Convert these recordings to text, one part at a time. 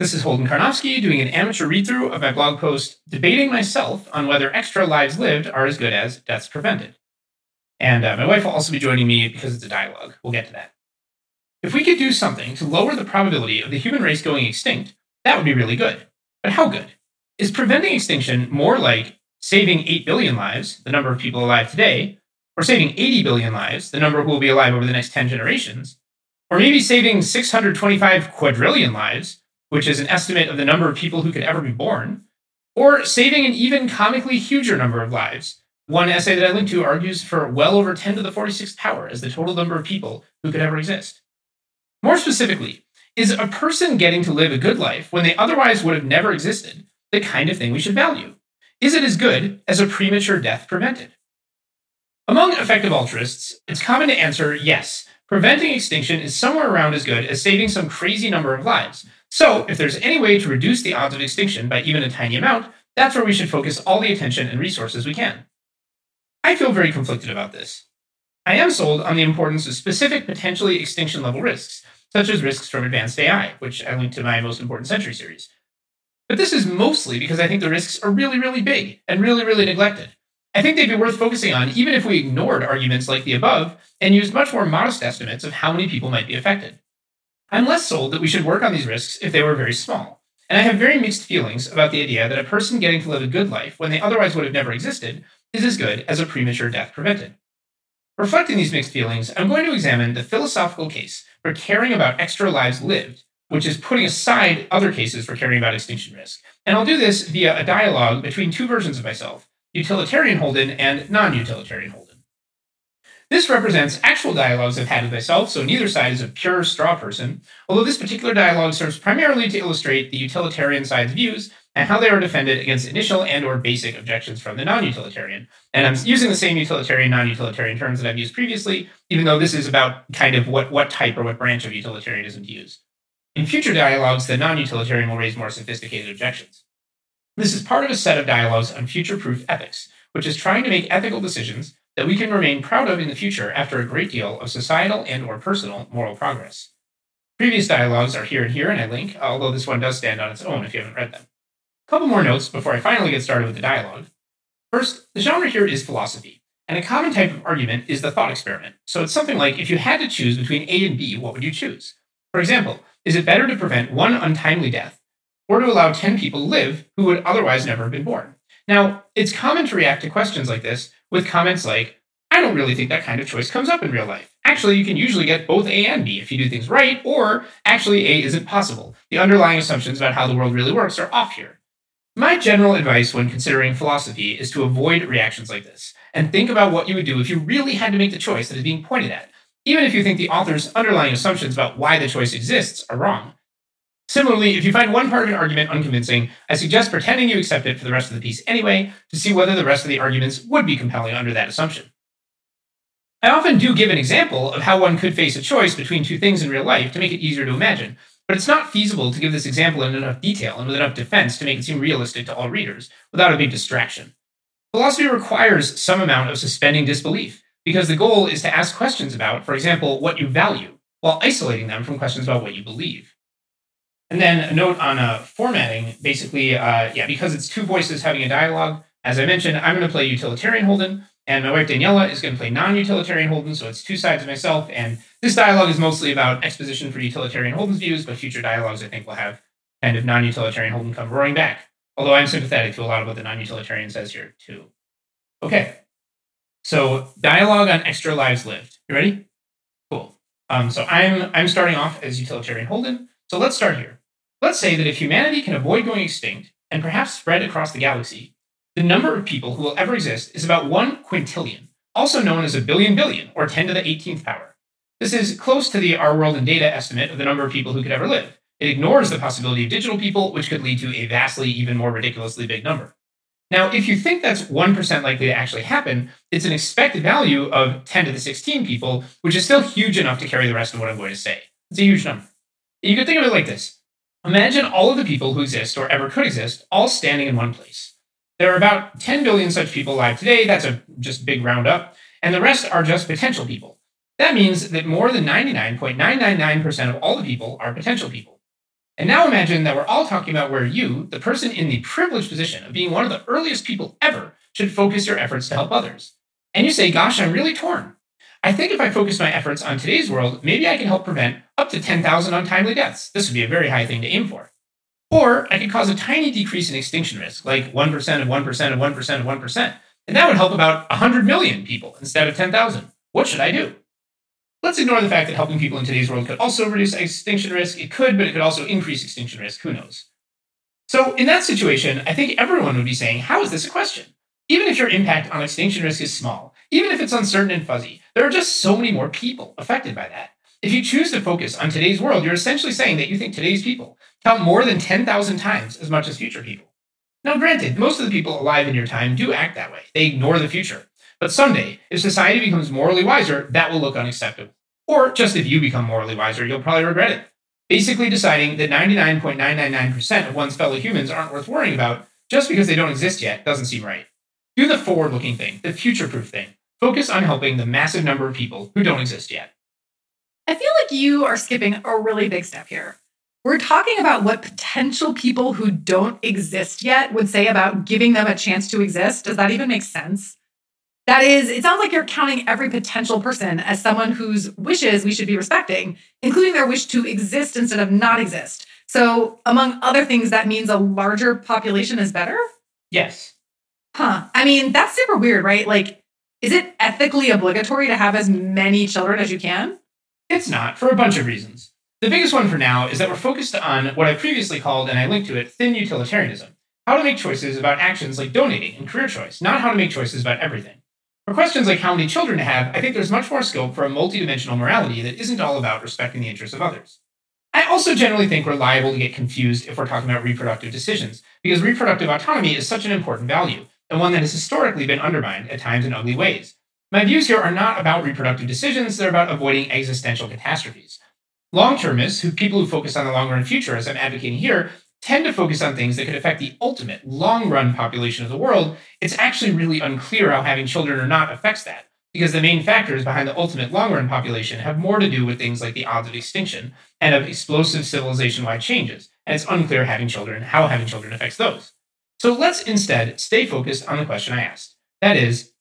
This is Holden Karnofsky doing an amateur read through of my blog post debating myself on whether extra lives lived are as good as deaths prevented. And uh, my wife will also be joining me because it's a dialogue. We'll get to that. If we could do something to lower the probability of the human race going extinct, that would be really good. But how good? Is preventing extinction more like saving 8 billion lives, the number of people alive today, or saving 80 billion lives, the number who will be alive over the next 10 generations, or maybe saving 625 quadrillion lives, which is an estimate of the number of people who could ever be born, or saving an even comically huger number of lives. One essay that I linked to argues for well over 10 to the 46th power as the total number of people who could ever exist. More specifically, is a person getting to live a good life when they otherwise would have never existed the kind of thing we should value? Is it as good as a premature death prevented? Among effective altruists, it's common to answer yes, preventing extinction is somewhere around as good as saving some crazy number of lives, so, if there's any way to reduce the odds of extinction by even a tiny amount, that's where we should focus all the attention and resources we can. I feel very conflicted about this. I am sold on the importance of specific potentially extinction level risks, such as risks from advanced AI, which I linked to my most important century series. But this is mostly because I think the risks are really, really big and really, really neglected. I think they'd be worth focusing on even if we ignored arguments like the above and used much more modest estimates of how many people might be affected. I'm less sold that we should work on these risks if they were very small. And I have very mixed feelings about the idea that a person getting to live a good life when they otherwise would have never existed is as good as a premature death prevented. Reflecting these mixed feelings, I'm going to examine the philosophical case for caring about extra lives lived, which is putting aside other cases for caring about extinction risk. And I'll do this via a dialogue between two versions of myself utilitarian Holden and non utilitarian Holden. This represents actual dialogues I've had with myself, so neither side is a pure straw person, although this particular dialogue serves primarily to illustrate the utilitarian side's views and how they are defended against initial and or basic objections from the non-utilitarian. And I'm using the same utilitarian, non-utilitarian terms that I've used previously, even though this is about kind of what, what type or what branch of utilitarianism to use. In future dialogues, the non-utilitarian will raise more sophisticated objections. This is part of a set of dialogues on future-proof ethics, which is trying to make ethical decisions that we can remain proud of in the future after a great deal of societal and or personal moral progress. Previous dialogues are here and here, and I link, although this one does stand on its own if you haven't read them. A couple more notes before I finally get started with the dialogue. First, the genre here is philosophy, and a common type of argument is the thought experiment. So it's something like if you had to choose between A and B, what would you choose? For example, is it better to prevent one untimely death or to allow 10 people live who would otherwise never have been born? Now, it's common to react to questions like this with comments like, I don't really think that kind of choice comes up in real life. Actually, you can usually get both A and B if you do things right, or actually A isn't possible. The underlying assumptions about how the world really works are off here. My general advice when considering philosophy is to avoid reactions like this and think about what you would do if you really had to make the choice that is being pointed at, even if you think the author's underlying assumptions about why the choice exists are wrong. Similarly, if you find one part of an argument unconvincing, I suggest pretending you accept it for the rest of the piece anyway to see whether the rest of the arguments would be compelling under that assumption. I often do give an example of how one could face a choice between two things in real life to make it easier to imagine, but it's not feasible to give this example in enough detail and with enough defense to make it seem realistic to all readers without a big distraction. Philosophy requires some amount of suspending disbelief because the goal is to ask questions about, for example, what you value, while isolating them from questions about what you believe. And then a note on uh, formatting. Basically, uh, yeah, because it's two voices having a dialogue. As I mentioned, I'm going to play utilitarian Holden, and my wife Daniela is going to play non-utilitarian Holden. So it's two sides of myself. And this dialogue is mostly about exposition for utilitarian Holden's views, but future dialogues I think will have kind of non-utilitarian Holden come roaring back. Although I'm sympathetic to a lot of what the non-utilitarian says here too. Okay, so dialogue on extra lives lived. You ready? Cool. Um, so I'm I'm starting off as utilitarian Holden. So let's start here. Let's say that if humanity can avoid going extinct and perhaps spread across the galaxy, the number of people who will ever exist is about one quintillion, also known as a billion billion, or 10 to the 18th power. This is close to the Our World in Data estimate of the number of people who could ever live. It ignores the possibility of digital people, which could lead to a vastly, even more ridiculously big number. Now, if you think that's 1% likely to actually happen, it's an expected value of 10 to the 16 people, which is still huge enough to carry the rest of what I'm going to say. It's a huge number. You could think of it like this Imagine all of the people who exist or ever could exist all standing in one place. There are about 10 billion such people alive today. That's a just big roundup. And the rest are just potential people. That means that more than 99.999% of all the people are potential people. And now imagine that we're all talking about where you, the person in the privileged position of being one of the earliest people ever, should focus your efforts to help others. And you say, Gosh, I'm really torn. I think if I focus my efforts on today's world, maybe I can help prevent up to 10,000 untimely deaths. This would be a very high thing to aim for. Or I could cause a tiny decrease in extinction risk, like 1% of 1% of 1% of 1%. And that would help about 100 million people instead of 10,000. What should I do? Let's ignore the fact that helping people in today's world could also reduce extinction risk. It could, but it could also increase extinction risk. Who knows? So, in that situation, I think everyone would be saying, How is this a question? Even if your impact on extinction risk is small, even if it's uncertain and fuzzy, there are just so many more people affected by that. If you choose to focus on today's world, you're essentially saying that you think today's people count more than 10,000 times as much as future people. Now, granted, most of the people alive in your time do act that way. They ignore the future. But someday, if society becomes morally wiser, that will look unacceptable. Or just if you become morally wiser, you'll probably regret it. Basically, deciding that 99.999% of one's fellow humans aren't worth worrying about just because they don't exist yet doesn't seem right. Do the forward looking thing, the future proof thing. Focus on helping the massive number of people who don't exist yet. I feel like you are skipping a really big step here. We're talking about what potential people who don't exist yet would say about giving them a chance to exist. Does that even make sense? That is, it sounds like you're counting every potential person as someone whose wishes we should be respecting, including their wish to exist instead of not exist. So, among other things, that means a larger population is better? Yes. Huh. I mean, that's super weird, right? Like, is it ethically obligatory to have as many children as you can? It's not, for a bunch of reasons. The biggest one for now is that we're focused on what I previously called, and I linked to it, thin utilitarianism. How to make choices about actions like donating and career choice, not how to make choices about everything. For questions like how many children to have, I think there's much more scope for a multidimensional morality that isn't all about respecting the interests of others. I also generally think we're liable to get confused if we're talking about reproductive decisions, because reproductive autonomy is such an important value, and one that has historically been undermined at times in ugly ways. My views here are not about reproductive decisions, they're about avoiding existential catastrophes. Long termists, who people who focus on the long run future, as I'm advocating here, tend to focus on things that could affect the ultimate long run population of the world, it's actually really unclear how having children or not affects that, because the main factors behind the ultimate long run population have more to do with things like the odds of extinction and of explosive civilization wide changes, and it's unclear having children, how having children affects those. So let's instead stay focused on the question I asked. That is,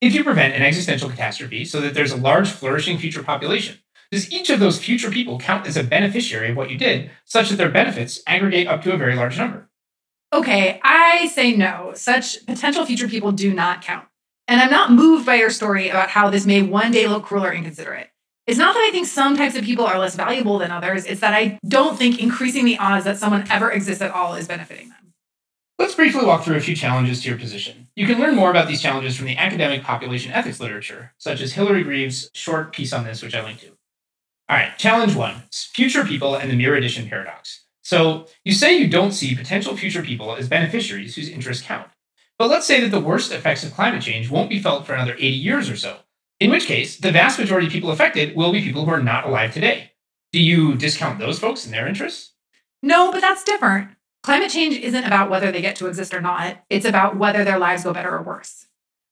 if you prevent an existential catastrophe so that there's a large flourishing future population, does each of those future people count as a beneficiary of what you did, such that their benefits aggregate up to a very large number? Okay, I say no. Such potential future people do not count. And I'm not moved by your story about how this may one day look cruel or inconsiderate. It's not that I think some types of people are less valuable than others, it's that I don't think increasing the odds that someone ever exists at all is benefiting them. Let's briefly walk through a few challenges to your position. You can learn more about these challenges from the academic population ethics literature, such as Hilary Greaves' short piece on this, which I linked to. All right, challenge one future people and the mere addition paradox. So you say you don't see potential future people as beneficiaries whose interests count. But let's say that the worst effects of climate change won't be felt for another 80 years or so, in which case, the vast majority of people affected will be people who are not alive today. Do you discount those folks and their interests? No, but that's different. Climate change isn't about whether they get to exist or not, it's about whether their lives go better or worse.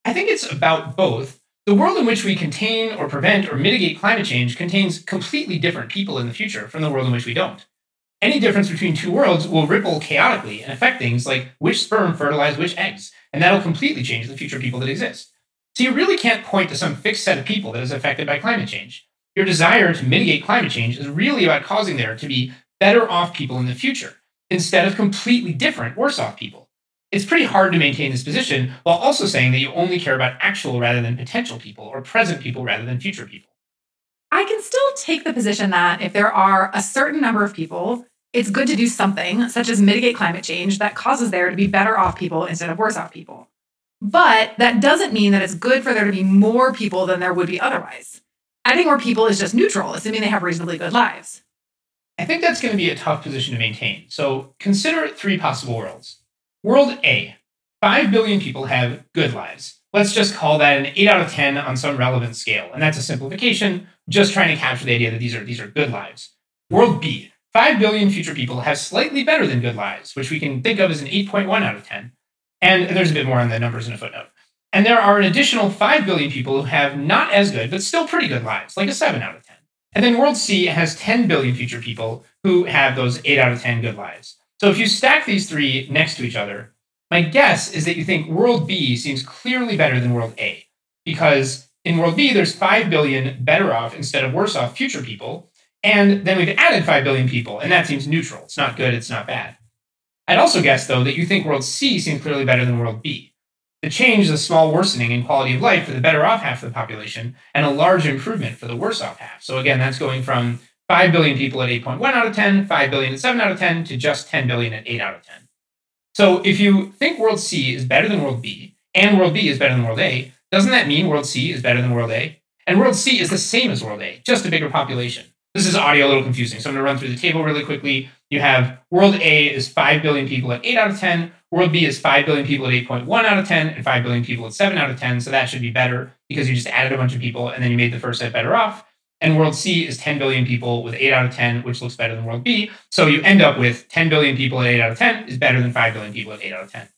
I think it's about both, the world in which we contain or prevent or mitigate climate change contains completely different people in the future from the world in which we don't. Any difference between two worlds will ripple chaotically and affect things like which sperm fertilize which eggs, and that'll completely change the future people that exist. So you really can't point to some fixed set of people that is affected by climate change. Your desire to mitigate climate change is really about causing there to be better off people in the future, instead of completely different worse off people it's pretty hard to maintain this position while also saying that you only care about actual rather than potential people or present people rather than future people. I can still take the position that if there are a certain number of people, it's good to do something, such as mitigate climate change, that causes there to be better off people instead of worse off people. But that doesn't mean that it's good for there to be more people than there would be otherwise. Adding more people is just neutral, assuming they have reasonably good lives. I think that's going to be a tough position to maintain. So consider three possible worlds. World A 5 billion people have good lives. Let's just call that an 8 out of 10 on some relevant scale. And that's a simplification, just trying to capture the idea that these are, these are good lives. World B 5 billion future people have slightly better than good lives, which we can think of as an 8.1 out of 10. And there's a bit more on the numbers in a footnote. And there are an additional 5 billion people who have not as good, but still pretty good lives, like a 7 out of 10. And then world C has 10 billion future people who have those 8 out of 10 good lives. So if you stack these three next to each other, my guess is that you think world B seems clearly better than world A because in world B, there's 5 billion better off instead of worse off future people. And then we've added 5 billion people, and that seems neutral. It's not good, it's not bad. I'd also guess, though, that you think world C seems clearly better than world B. The change is a small worsening in quality of life for the better off half of the population and a large improvement for the worse off half. So again, that's going from 5 billion people at 8.1 out of 10, 5 billion at 7 out of 10, to just 10 billion at 8 out of 10. So if you think world C is better than world B, and world B is better than world A, doesn't that mean world C is better than world A? And world C is the same as world A, just a bigger population. This is audio a little confusing, so I'm going to run through the table really quickly. You have world A is 5 billion people at 8 out of 10, World B is 5 billion people at 8.1 out of 10 and 5 billion people at 7 out of 10. So that should be better because you just added a bunch of people and then you made the first set better off. And World C is 10 billion people with 8 out of 10, which looks better than World B. So you end up with 10 billion people at 8 out of 10 is better than 5 billion people at 8 out of 10.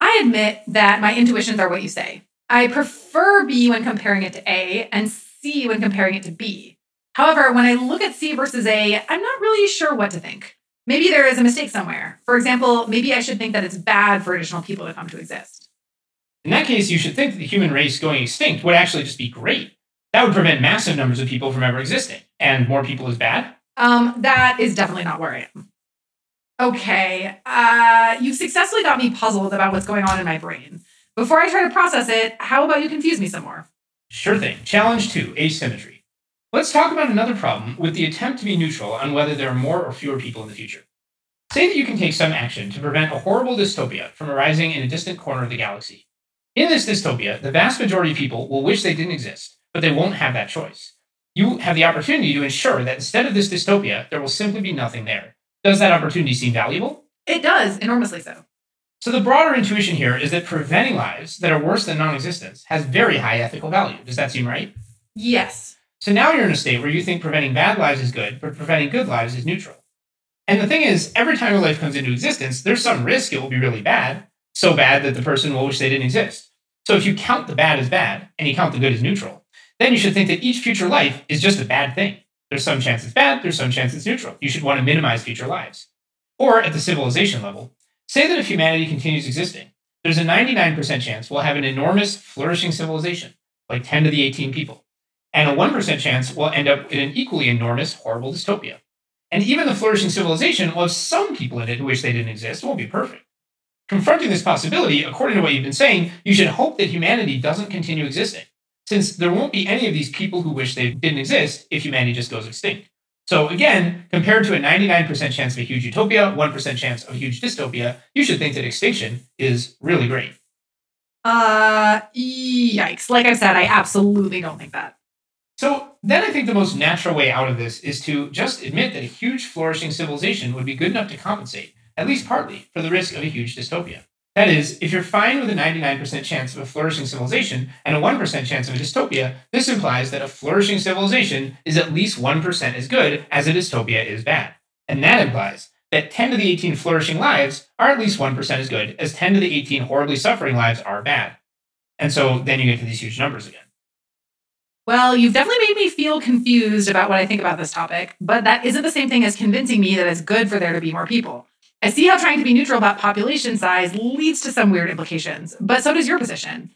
I admit that my intuitions are what you say. I prefer B when comparing it to A and C when comparing it to B. However, when I look at C versus A, I'm not really sure what to think. Maybe there is a mistake somewhere. For example, maybe I should think that it's bad for additional people to come to exist. In that case, you should think that the human race going extinct would actually just be great. That would prevent massive numbers of people from ever existing. And more people is bad? Um, that is definitely not where I am. Okay, uh, you've successfully got me puzzled about what's going on in my brain. Before I try to process it, how about you confuse me some more? Sure thing. Challenge two asymmetry. Let's talk about another problem with the attempt to be neutral on whether there are more or fewer people in the future. Say that you can take some action to prevent a horrible dystopia from arising in a distant corner of the galaxy. In this dystopia, the vast majority of people will wish they didn't exist, but they won't have that choice. You have the opportunity to ensure that instead of this dystopia, there will simply be nothing there. Does that opportunity seem valuable? It does, enormously so. So, the broader intuition here is that preventing lives that are worse than non existence has very high ethical value. Does that seem right? Yes. So now you're in a state where you think preventing bad lives is good, but preventing good lives is neutral. And the thing is, every time a life comes into existence, there's some risk it will be really bad, so bad that the person will wish they didn't exist. So if you count the bad as bad and you count the good as neutral, then you should think that each future life is just a bad thing. There's some chance it's bad, there's some chance it's neutral. You should want to minimize future lives. Or at the civilization level, say that if humanity continues existing, there's a 99% chance we'll have an enormous, flourishing civilization, like 10 to the 18 people and a 1% chance we'll end up in an equally enormous, horrible dystopia. And even the flourishing civilization will have some people in it who wish they didn't exist. Won't be perfect. Confronting this possibility, according to what you've been saying, you should hope that humanity doesn't continue existing, since there won't be any of these people who wish they didn't exist if humanity just goes extinct. So again, compared to a 99% chance of a huge utopia, 1% chance of a huge dystopia, you should think that extinction is really great. Uh, yikes. Like I said, I absolutely don't think that. So then I think the most natural way out of this is to just admit that a huge flourishing civilization would be good enough to compensate, at least partly, for the risk of a huge dystopia. That is, if you're fine with a 99% chance of a flourishing civilization and a 1% chance of a dystopia, this implies that a flourishing civilization is at least 1% as good as a dystopia is bad. And that implies that 10 to the 18 flourishing lives are at least 1% as good as 10 to the 18 horribly suffering lives are bad. And so then you get to these huge numbers again. Well, you've definitely made me feel confused about what I think about this topic, but that isn't the same thing as convincing me that it's good for there to be more people. I see how trying to be neutral about population size leads to some weird implications, but so does your position.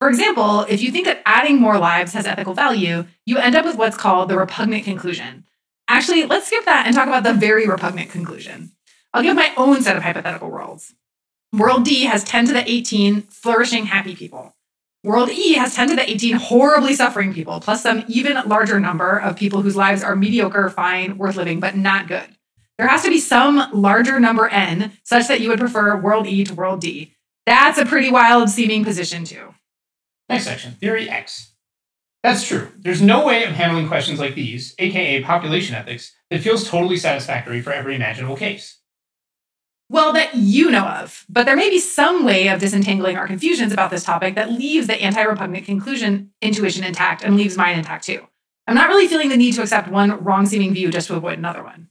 For example, if you think that adding more lives has ethical value, you end up with what's called the repugnant conclusion. Actually, let's skip that and talk about the very repugnant conclusion. I'll give my own set of hypothetical worlds. World D has 10 to the 18 flourishing, happy people. World E has 10 to the 18 horribly suffering people, plus some even larger number of people whose lives are mediocre, fine, worth living, but not good. There has to be some larger number N such that you would prefer World E to World D. That's a pretty wild seeming position, too. Next section Theory X. That's true. There's no way of handling questions like these, aka population ethics, that feels totally satisfactory for every imaginable case. Well, that you know of, but there may be some way of disentangling our confusions about this topic that leaves the anti repugnant conclusion intuition intact and leaves mine intact too. I'm not really feeling the need to accept one wrong seeming view just to avoid another one.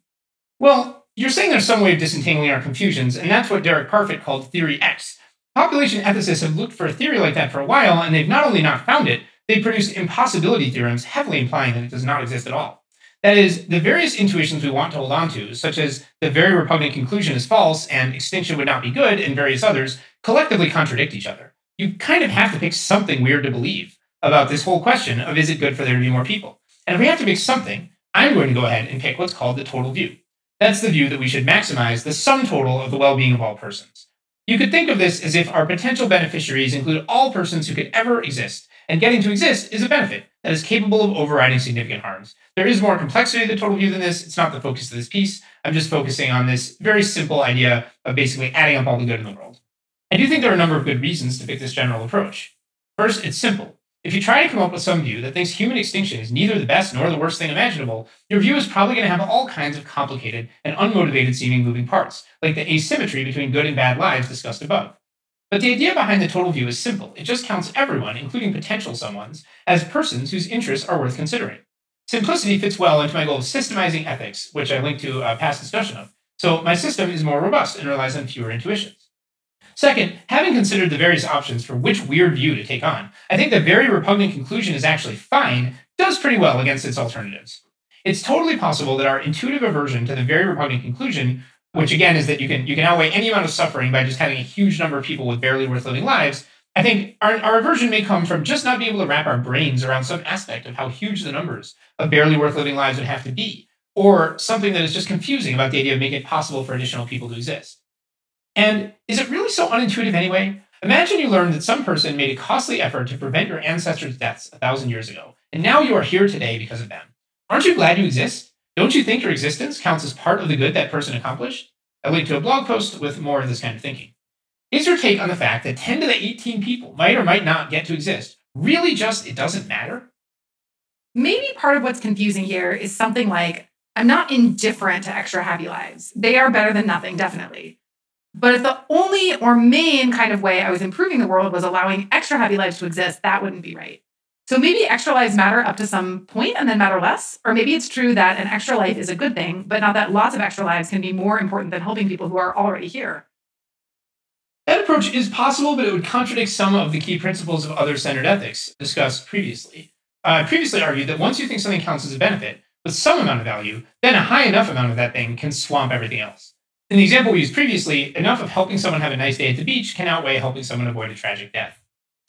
Well, you're saying there's some way of disentangling our confusions, and that's what Derek Parfit called Theory X. Population ethicists have looked for a theory like that for a while, and they've not only not found it, they've produced impossibility theorems heavily implying that it does not exist at all. That is, the various intuitions we want to hold on to, such as the very repugnant conclusion is false and extinction would not be good, and various others, collectively contradict each other. You kind of have to pick something weird to believe about this whole question of is it good for there to be more people? And if we have to pick something, I'm going to go ahead and pick what's called the total view. That's the view that we should maximize the sum total of the well being of all persons. You could think of this as if our potential beneficiaries include all persons who could ever exist, and getting to exist is a benefit that is capable of overriding significant harms. There is more complexity to the total view than this. It's not the focus of this piece. I'm just focusing on this very simple idea of basically adding up all the good in the world. I do think there are a number of good reasons to pick this general approach. First, it's simple. If you try to come up with some view that thinks human extinction is neither the best nor the worst thing imaginable, your view is probably going to have all kinds of complicated and unmotivated seeming moving parts, like the asymmetry between good and bad lives discussed above. But the idea behind the total view is simple. It just counts everyone, including potential someones, as persons whose interests are worth considering. Simplicity fits well into my goal of systemizing ethics, which I linked to a past discussion of. So my system is more robust and relies on fewer intuitions. Second, having considered the various options for which weird view to take on, I think the very repugnant conclusion is actually fine does pretty well against its alternatives. It's totally possible that our intuitive aversion to the very repugnant conclusion, which again is that you can you can outweigh any amount of suffering by just having a huge number of people with barely worth living lives, I think our, our aversion may come from just not being able to wrap our brains around some aspect of how huge the numbers of barely worth living lives would have to be, or something that is just confusing about the idea of making it possible for additional people to exist. And is it really so unintuitive anyway? Imagine you learned that some person made a costly effort to prevent your ancestors' deaths a thousand years ago, and now you are here today because of them. Aren't you glad you exist? Don't you think your existence counts as part of the good that person accomplished? I linked to a blog post with more of this kind of thinking. Is your take on the fact that 10 to the 18 people might or might not get to exist really just it doesn't matter? Maybe part of what's confusing here is something like I'm not indifferent to extra happy lives. They are better than nothing, definitely. But if the only or main kind of way I was improving the world was allowing extra happy lives to exist, that wouldn't be right. So maybe extra lives matter up to some point and then matter less. Or maybe it's true that an extra life is a good thing, but not that lots of extra lives can be more important than helping people who are already here. That approach is possible, but it would contradict some of the key principles of other centered ethics discussed previously. I previously argued that once you think something counts as a benefit with some amount of value, then a high enough amount of that thing can swamp everything else. In the example we used previously, enough of helping someone have a nice day at the beach can outweigh helping someone avoid a tragic death.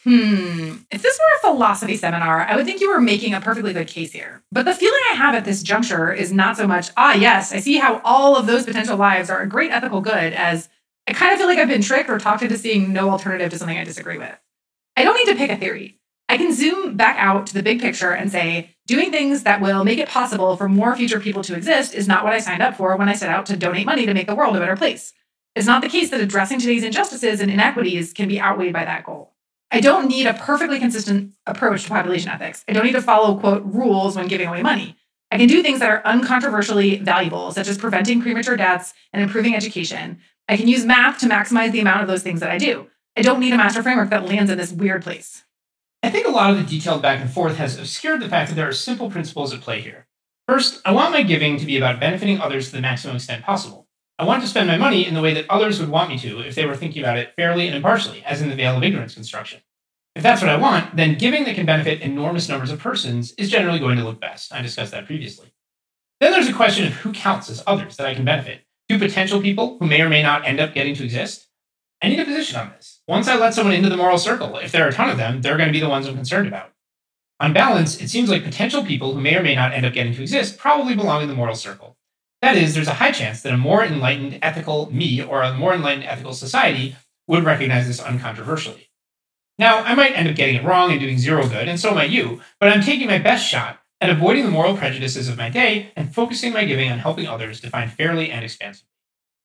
Hmm. If this were a philosophy seminar, I would think you were making a perfectly good case here. But the feeling I have at this juncture is not so much, ah, yes, I see how all of those potential lives are a great ethical good, as I kind of feel like I've been tricked or talked into seeing no alternative to something I disagree with. I don't need to pick a theory. I can zoom back out to the big picture and say, doing things that will make it possible for more future people to exist is not what I signed up for when I set out to donate money to make the world a better place. It's not the case that addressing today's injustices and inequities can be outweighed by that goal. I don't need a perfectly consistent approach to population ethics. I don't need to follow, quote, rules when giving away money. I can do things that are uncontroversially valuable, such as preventing premature deaths and improving education. I can use math to maximize the amount of those things that I do. I don't need a master framework that lands in this weird place. I think a lot of the detailed back and forth has obscured the fact that there are simple principles at play here. First, I want my giving to be about benefiting others to the maximum extent possible. I want to spend my money in the way that others would want me to if they were thinking about it fairly and impartially, as in the veil of ignorance construction. If that's what I want, then giving that can benefit enormous numbers of persons is generally going to look best. I discussed that previously. Then there's a question of who counts as others that I can benefit. Two potential people who may or may not end up getting to exist? I need a position on this. Once I let someone into the moral circle, if there are a ton of them, they're going to be the ones I'm concerned about. On balance, it seems like potential people who may or may not end up getting to exist probably belong in the moral circle. That is, there's a high chance that a more enlightened ethical me or a more enlightened ethical society would recognize this uncontroversially. Now, I might end up getting it wrong and doing zero good, and so might you, but I'm taking my best shot at avoiding the moral prejudices of my day and focusing my giving on helping others define fairly and expansively.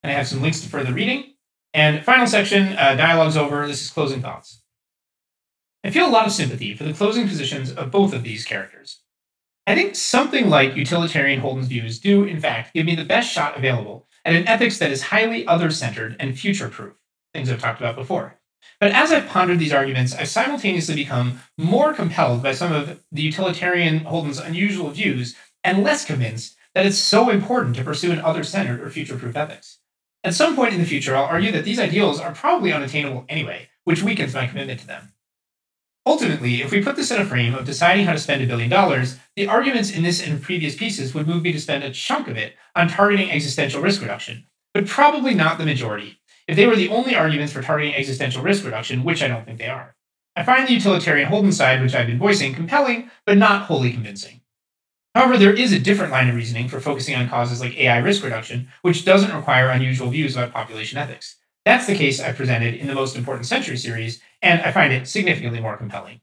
And I have some links to further reading, and final section, uh, dialogue's over. This is closing thoughts. I feel a lot of sympathy for the closing positions of both of these characters. I think something like utilitarian Holden's views do, in fact, give me the best shot available at an ethics that is highly other centered and future proof, things I've talked about before. But as I've pondered these arguments, I've simultaneously become more compelled by some of the utilitarian Holden's unusual views and less convinced that it's so important to pursue an other centered or future proof ethics. At some point in the future, I'll argue that these ideals are probably unattainable anyway, which weakens my commitment to them. Ultimately, if we put this in a frame of deciding how to spend a billion dollars, the arguments in this and previous pieces would move me to spend a chunk of it on targeting existential risk reduction, but probably not the majority, if they were the only arguments for targeting existential risk reduction, which I don't think they are. I find the utilitarian Holden side, which I've been voicing, compelling, but not wholly convincing. However, there is a different line of reasoning for focusing on causes like AI risk reduction, which doesn't require unusual views about population ethics. That's the case I presented in the Most Important Century series, and I find it significantly more compelling.